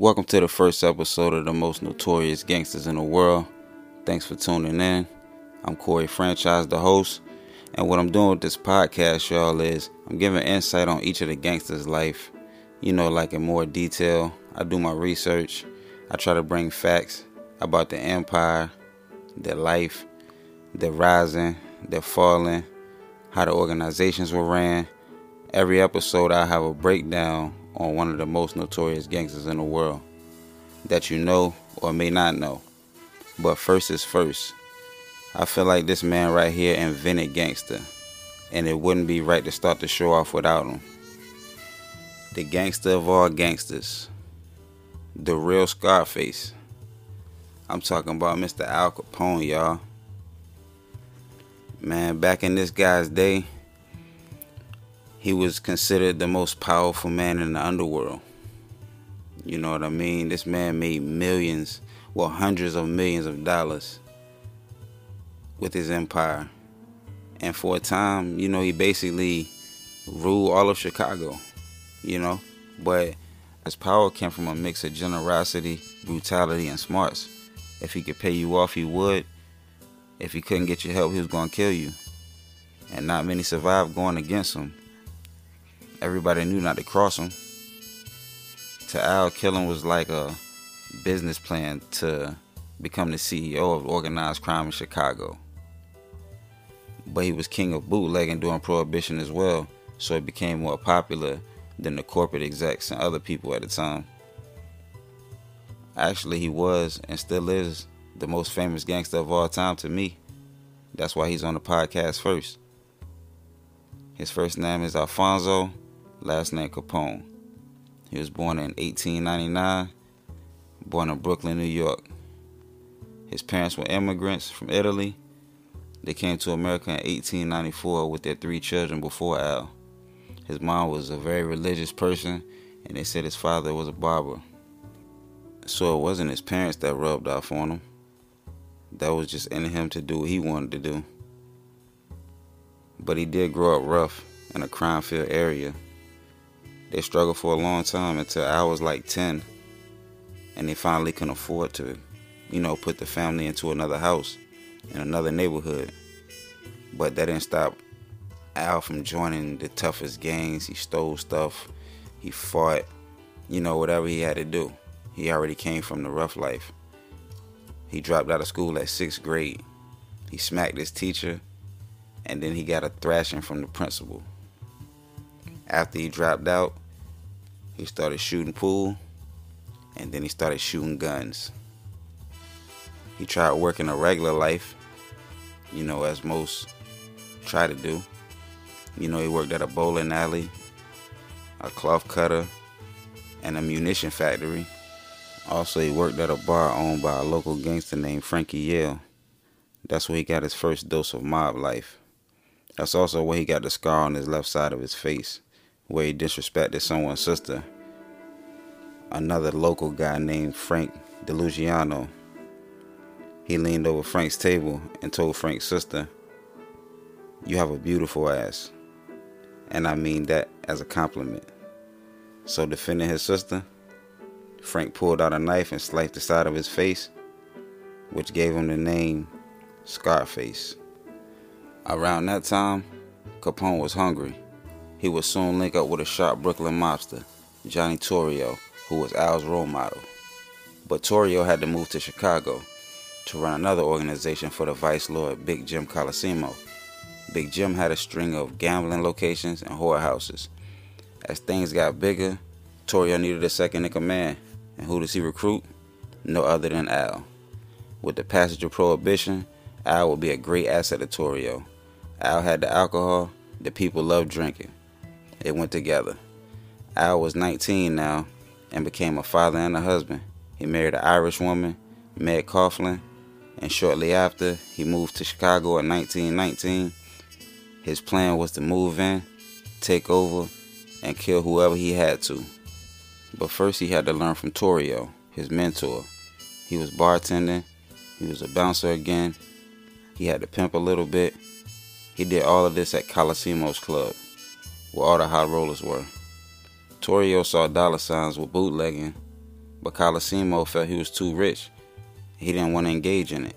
Welcome to the first episode of the most notorious gangsters in the world. Thanks for tuning in. I'm Corey Franchise, the host, and what I'm doing with this podcast, y'all, is I'm giving insight on each of the gangsters' life. You know, like in more detail. I do my research. I try to bring facts about the empire, their life, their rising, their falling, how the organizations were ran. Every episode, I have a breakdown on one of the most notorious gangsters in the world that you know or may not know. But first is first. I feel like this man right here invented gangster, and it wouldn't be right to start the show off without him. The gangster of all gangsters, the real Scarface. I'm talking about Mr. Al Capone, y'all. Man, back in this guy's day, he was considered the most powerful man in the underworld. You know what I mean? This man made millions, well, hundreds of millions of dollars with his empire. And for a time, you know, he basically ruled all of Chicago, you know? But his power came from a mix of generosity, brutality, and smarts. If he could pay you off, he would. If he couldn't get your help, he was going to kill you. And not many survived going against him everybody knew not to cross him. To Al, killing was like a business plan to become the CEO of organized crime in Chicago. But he was king of bootlegging during Prohibition as well, so it became more popular than the corporate execs and other people at the time. Actually, he was and still is the most famous gangster of all time to me. That's why he's on the podcast first. His first name is Alfonso last name Capone. He was born in 1899, born in Brooklyn, New York. His parents were immigrants from Italy. They came to America in 1894 with their three children before Al. His mom was a very religious person, and they said his father was a barber. So it wasn't his parents that rubbed off on him. That was just in him to do what he wanted to do. But he did grow up rough in a crime filled area they struggled for a long time until I was like 10. And they finally can afford to, you know, put the family into another house in another neighborhood. But that didn't stop Al from joining the toughest gangs. He stole stuff, he fought, you know, whatever he had to do. He already came from the rough life. He dropped out of school at sixth grade. He smacked his teacher, and then he got a thrashing from the principal. After he dropped out, he started shooting pool, and then he started shooting guns. He tried working a regular life, you know, as most try to do. You know, he worked at a bowling alley, a cloth cutter, and a munition factory. Also, he worked at a bar owned by a local gangster named Frankie Yale. That's where he got his first dose of mob life. That's also where he got the scar on his left side of his face where he disrespected someone's sister. Another local guy named Frank DeLuciano. He leaned over Frank's table and told Frank's sister, You have a beautiful ass. And I mean that as a compliment. So, defending his sister, Frank pulled out a knife and sliced the side of his face, which gave him the name Scarface. Around that time, Capone was hungry he would soon link up with a sharp Brooklyn mobster, Johnny Torrio, who was Al's role model. But Torrio had to move to Chicago to run another organization for the Vice Lord Big Jim Colosimo. Big Jim had a string of gambling locations and whorehouses. As things got bigger, Torrio needed a second in command. And who does he recruit? No other than Al. With the passage of Prohibition, Al would be a great asset to Torrio. Al had the alcohol, the people loved drinking. It went together. Al was 19 now and became a father and a husband. He married an Irish woman, Meg Coughlin, and shortly after, he moved to Chicago in 1919. His plan was to move in, take over, and kill whoever he had to. But first, he had to learn from Torrio, his mentor. He was bartending, he was a bouncer again, he had to pimp a little bit. He did all of this at Colosimo's club where all the high rollers were. Torrio saw dollar signs with bootlegging but Colosimo felt he was too rich. He didn't want to engage in it.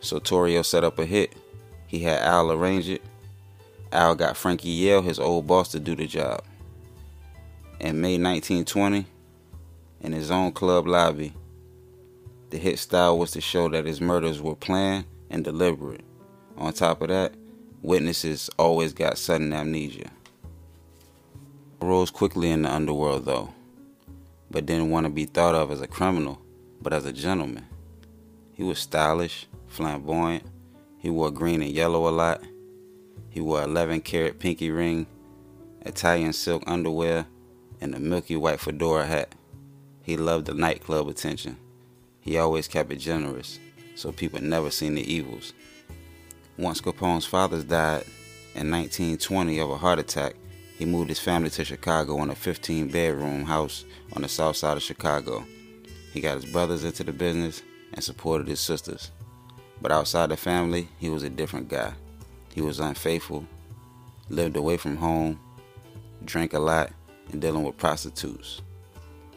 So Torrio set up a hit. He had Al arrange it. Al got Frankie Yale, his old boss, to do the job. In May 1920, in his own club lobby, the hit style was to show that his murders were planned and deliberate. On top of that, witnesses always got sudden amnesia. Rose quickly in the underworld, though, but didn't want to be thought of as a criminal, but as a gentleman. He was stylish, flamboyant. He wore green and yellow a lot. He wore 11 karat pinky ring, Italian silk underwear, and a milky white fedora hat. He loved the nightclub attention. He always kept it generous, so people never seen the evils. Once Capone's father died in 1920 of a heart attack, he moved his family to Chicago in a 15 bedroom house on the south side of Chicago. He got his brothers into the business and supported his sisters. But outside the family, he was a different guy. He was unfaithful, lived away from home, drank a lot, and dealing with prostitutes.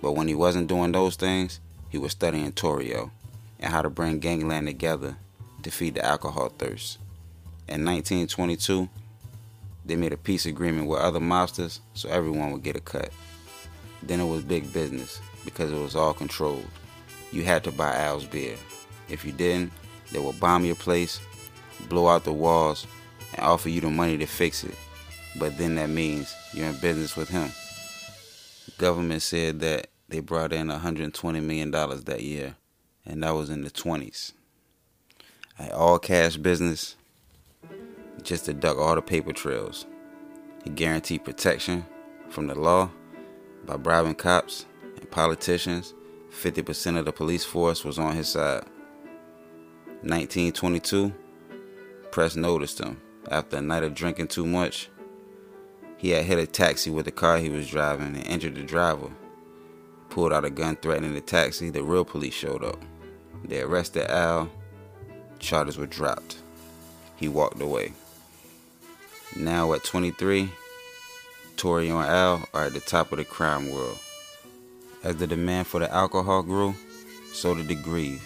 But when he wasn't doing those things, he was studying Torrio and how to bring gangland together to feed the alcohol thirst. In 1922, they made a peace agreement with other mobsters so everyone would get a cut. Then it was big business because it was all controlled. You had to buy Al's beer. If you didn't, they would bomb your place, blow out the walls, and offer you the money to fix it. But then that means you're in business with him. The government said that they brought in $120 million that year, and that was in the 20s. An all cash business just to duck all the paper trails. He guaranteed protection from the law by bribing cops and politicians. 50% of the police force was on his side. 1922, press noticed him after a night of drinking too much. He had hit a taxi with the car he was driving and injured the driver. Pulled out a gun threatening the taxi. The real police showed up. They arrested Al. Charges were dropped. He walked away. Now at 23, Torrio and Al are at the top of the crime world. As the demand for the alcohol grew, so did the greed.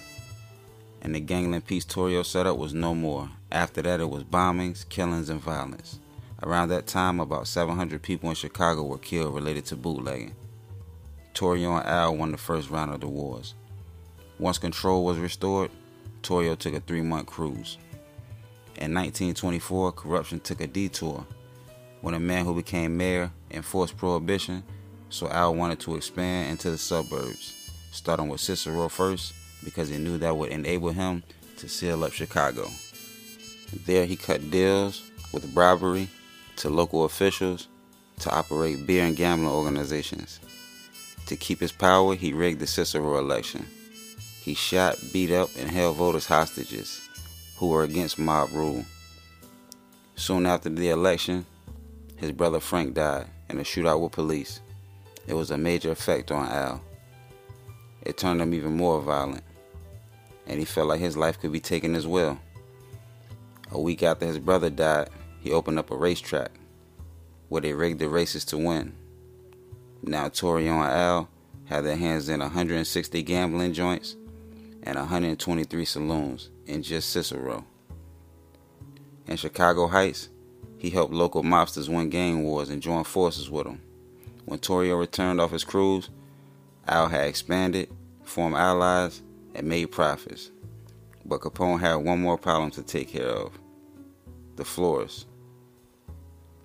And the gangland peace Torrio set up was no more. After that, it was bombings, killings, and violence. Around that time, about 700 people in Chicago were killed related to bootlegging. Torrio and Al won the first round of the wars. Once control was restored, Torrio took a three month cruise. In 1924, corruption took a detour when a man who became mayor enforced prohibition, so Al wanted to expand into the suburbs, starting with Cicero first because he knew that would enable him to seal up Chicago. There, he cut deals with bribery to local officials to operate beer and gambling organizations. To keep his power, he rigged the Cicero election. He shot, beat up, and held voters hostages who were against mob rule. Soon after the election, his brother Frank died in a shootout with police. It was a major effect on Al. It turned him even more violent, and he felt like his life could be taken as well. A week after his brother died, he opened up a racetrack where they rigged the races to win. Now Torrio and Al had their hands in 160 gambling joints and 123 saloons in just Cicero. In Chicago Heights, he helped local mobsters win gang wars and join forces with them. When Torrio returned off his cruise, Al had expanded, formed allies, and made profits. But Capone had one more problem to take care of the Flores,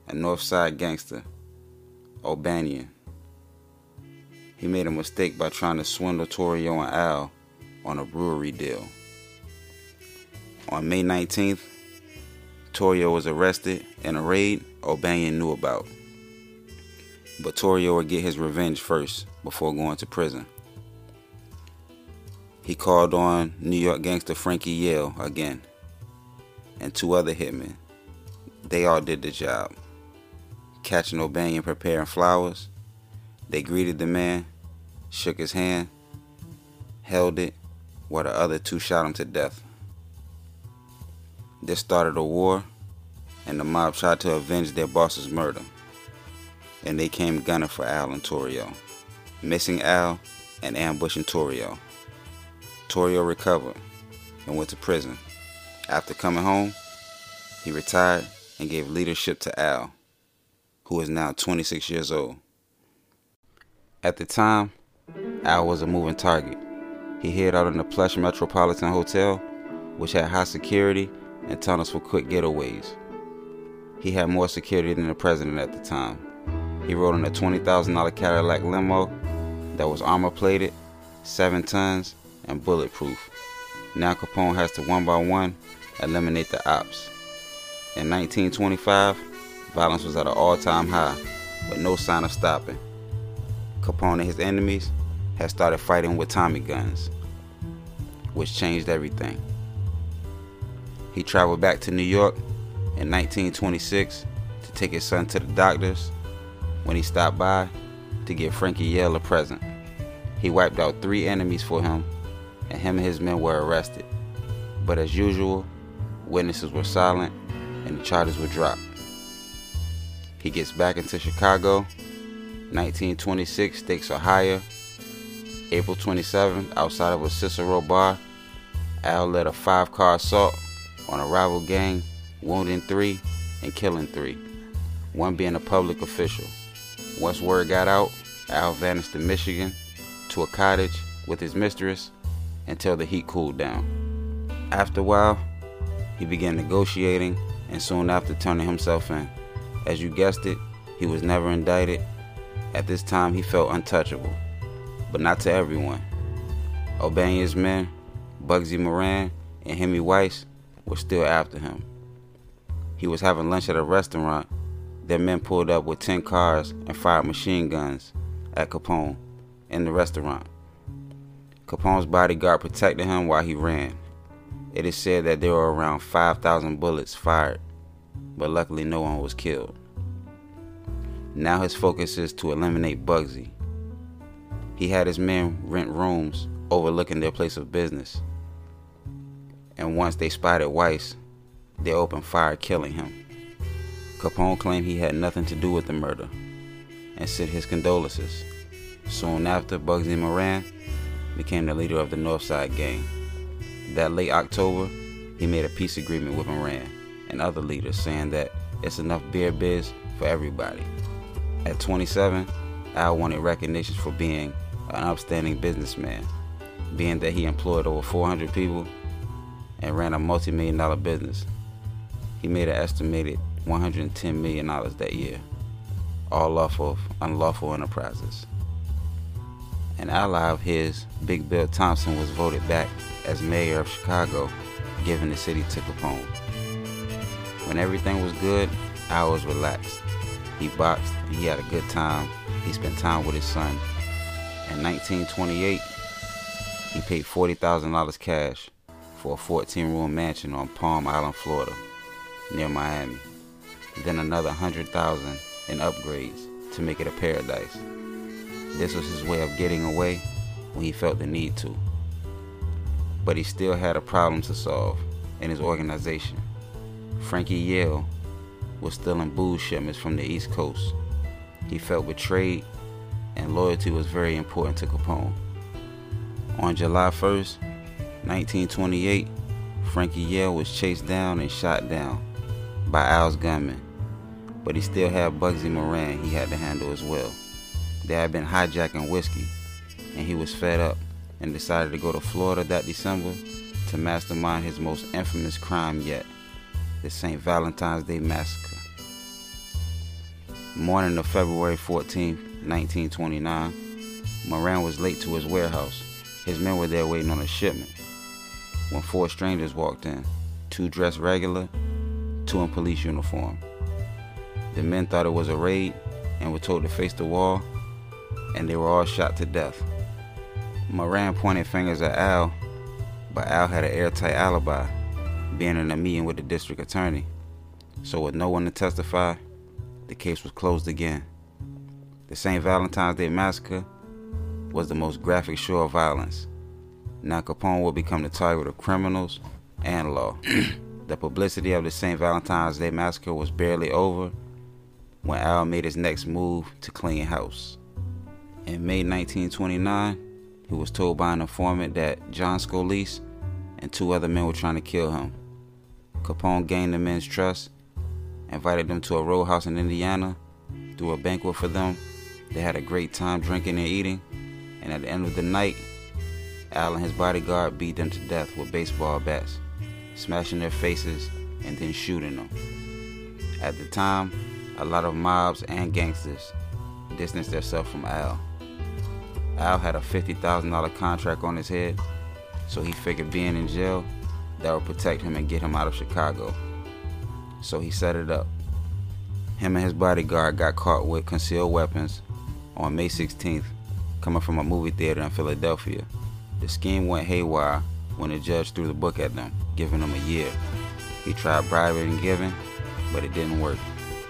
a North Side gangster, O'Banion. He made a mistake by trying to swindle Torrio and Al on a brewery deal. On May 19th, Torrio was arrested in a raid O'Banion knew about. But Torrio would get his revenge first before going to prison. He called on New York gangster Frankie Yale again and two other hitmen. They all did the job. Catching O'Banion preparing flowers, they greeted the man, shook his hand, held it, while the other two shot him to death. This started a war, and the mob tried to avenge their boss's murder. And they came gunning for Al and Torrio. Missing Al, and ambushing Torrio. Torrio recovered and went to prison. After coming home, he retired and gave leadership to Al, who is now 26 years old. At the time, Al was a moving target. He hid out in the plush Metropolitan Hotel, which had high security and tunnels for quick getaways. He had more security than the president at the time. He rode in a $20,000 Cadillac limo that was armor plated, 7 tons, and bulletproof. Now Capone has to one by one eliminate the ops. In 1925, violence was at an all time high, with no sign of stopping. Capone and his enemies had started fighting with Tommy guns, which changed everything. He traveled back to New York in 1926 to take his son to the doctors when he stopped by to give Frankie Yale a present. He wiped out three enemies for him, and him and his men were arrested. But as usual, witnesses were silent and the charges were dropped. He gets back into Chicago. 1926 stakes are higher. April 27th, outside of a Cicero bar, Al led a five car assault on a rival gang, wounding three and killing three, one being a public official. Once word got out, Al vanished to Michigan to a cottage with his mistress until the heat cooled down. After a while, he began negotiating and soon after turning himself in. As you guessed it, he was never indicted. At this time, he felt untouchable, but not to everyone. O'Banion's men, Bugsy Moran and Hymie Weiss, were still after him. He was having lunch at a restaurant. Their men pulled up with 10 cars and fired machine guns at Capone in the restaurant. Capone's bodyguard protected him while he ran. It is said that there were around 5,000 bullets fired, but luckily no one was killed. Now his focus is to eliminate Bugsy. He had his men rent rooms overlooking their place of business. And once they spotted Weiss, they opened fire, killing him. Capone claimed he had nothing to do with the murder and sent his condolences. Soon after, Bugsy Moran became the leader of the Northside Gang. That late October, he made a peace agreement with Moran and other leaders saying that it's enough beer biz for everybody. At 27, Al wanted recognition for being an upstanding businessman, being that he employed over 400 people and ran a multi million dollar business. He made an estimated $110 million that year, all off of unlawful enterprises. An ally of his, Big Bill Thompson, was voted back as mayor of Chicago, giving the city to Capone. When everything was good, I was relaxed. He boxed he had a good time. He spent time with his son. In 1928, he paid $40,000 cash for a 14 room mansion on Palm Island, Florida, near Miami. Then another 100,000 in upgrades to make it a paradise. This was his way of getting away when he felt the need to. But he still had a problem to solve in his organization. Frankie Yale was stealing booze shipments from the East Coast. He felt betrayed, and loyalty was very important to Capone. On July 1st, 1928, Frankie Yale was chased down and shot down by Al's gunmen, but he still had Bugsy Moran he had to handle as well. They had been hijacking whiskey, and he was fed up and decided to go to Florida that December to mastermind his most infamous crime yet the St. Valentine's Day Massacre. Morning of February 14, 1929, Moran was late to his warehouse. His men were there waiting on a shipment. When four strangers walked in, two dressed regular, two in police uniform. The men thought it was a raid and were told to face the wall and they were all shot to death. Moran pointed fingers at Al, but Al had an airtight alibi, being in a meeting with the district attorney. So, with no one to testify, the case was closed again. The St. Valentine's Day Massacre was the most graphic show of violence. Now Capone would become the target of criminals and law. the publicity of the St. Valentine's Day Massacre was barely over when Al made his next move to clean house. In May 1929, He was told by an informant that John Scalise and two other men were trying to kill him. Capone gained the men's trust, invited them to a roadhouse in Indiana, threw a banquet for them. They had a great time drinking and eating, and at the end of the night, Al and his bodyguard beat them to death with baseball bats, smashing their faces and then shooting them. At the time, a lot of mobs and gangsters distanced themselves from Al. Al had a $50,000 contract on his head, so he figured being in jail that would protect him and get him out of Chicago. So he set it up. Him and his bodyguard got caught with concealed weapons on May 16th, coming from a movie theater in Philadelphia. The scheme went haywire when the judge threw the book at them, giving them a year. He tried bribing and giving, but it didn't work,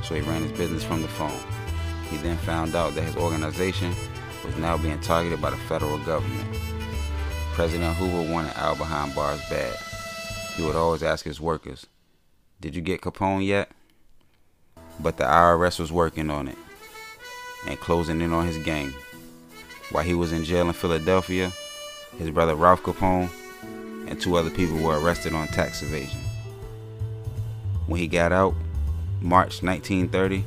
so he ran his business from the phone. He then found out that his organization was now being targeted by the federal government. President Hoover wanted Al behind bars bad. He would always ask his workers, Did you get Capone yet? But the IRS was working on it and closing in on his gang. While he was in jail in Philadelphia, his brother Ralph Capone and two other people were arrested on tax evasion. When he got out, March 1930,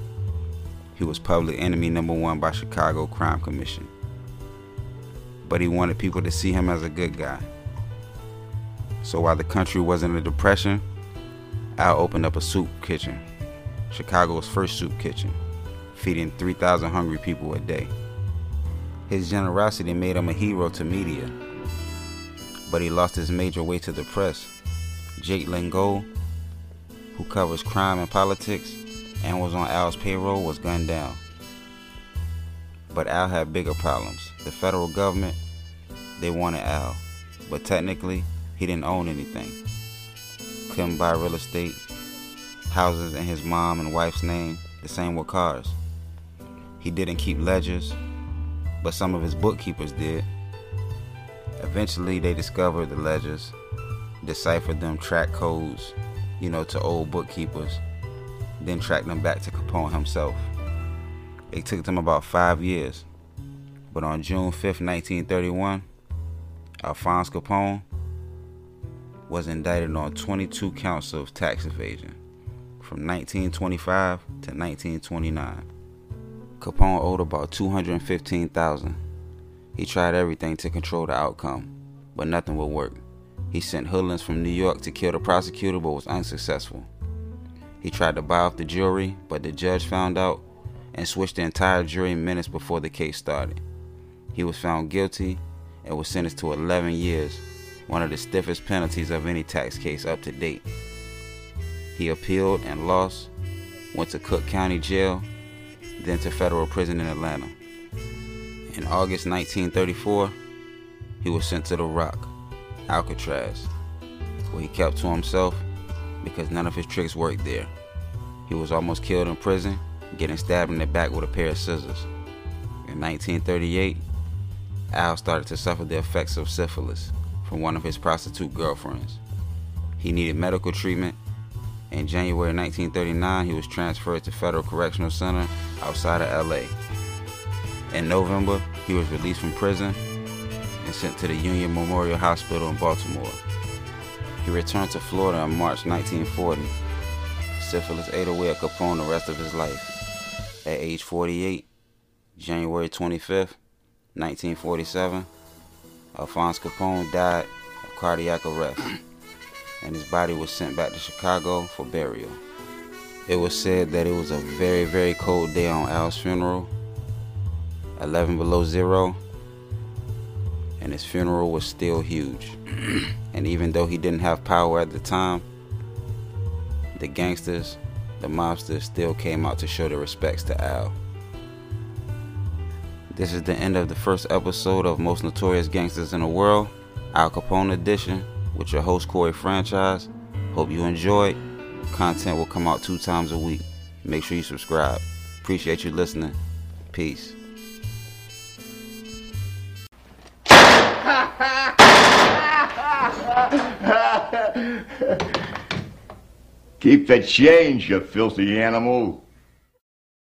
he was public enemy number one by Chicago Crime Commission. But he wanted people to see him as a good guy. So while the country was in a depression, Al opened up a soup kitchen, Chicago's first soup kitchen, feeding 3,000 hungry people a day. His generosity made him a hero to media, but he lost his major way to the press. Jake Lingold, who covers crime and politics and was on Al's payroll, was gunned down. But Al had bigger problems. The federal government, they wanted Al, but technically, he didn't own anything. Couldn't buy real estate, houses in his mom and wife's name, the same with cars. He didn't keep ledgers, but some of his bookkeepers did. Eventually, they discovered the ledgers, deciphered them, track codes, you know, to old bookkeepers, then tracked them back to Capone himself. It took them about five years, but on June 5th, 1931, Alphonse Capone was indicted on 22 counts of tax evasion from 1925 to 1929. Capone owed about 215,000. He tried everything to control the outcome, but nothing would work. He sent hoodlums from New York to kill the prosecutor but was unsuccessful. He tried to buy off the jury, but the judge found out and switched the entire jury minutes before the case started. He was found guilty and was sentenced to 11 years, one of the stiffest penalties of any tax case up to date. He appealed and lost, went to Cook County Jail, then to federal prison in Atlanta. In August 1934, he was sent to the Rock, Alcatraz, where he kept to himself because none of his tricks worked there. He was almost killed in prison, getting stabbed in the back with a pair of scissors. In 1938, Al started to suffer the effects of syphilis from one of his prostitute girlfriends. He needed medical treatment. In January 1939, he was transferred to Federal Correctional Center outside of LA. In November, he was released from prison and sent to the Union Memorial Hospital in Baltimore. He returned to Florida in March 1940. Syphilis ate away at Capone the rest of his life. At age 48, January 25th, 1947, Alphonse Capone died of cardiac arrest, and his body was sent back to Chicago for burial. It was said that it was a very, very cold day on Al's funeral, 11 below zero, and his funeral was still huge. and even though he didn't have power at the time, the gangsters, the mobsters still came out to show their respects to Al. This is the end of the first episode of Most Notorious Gangsters in the World, Al Capone edition, with your host Corey Franchise. Hope you enjoyed. Content will come out two times a week. Make sure you subscribe. Appreciate you listening. Peace. Keep the change, you filthy animal.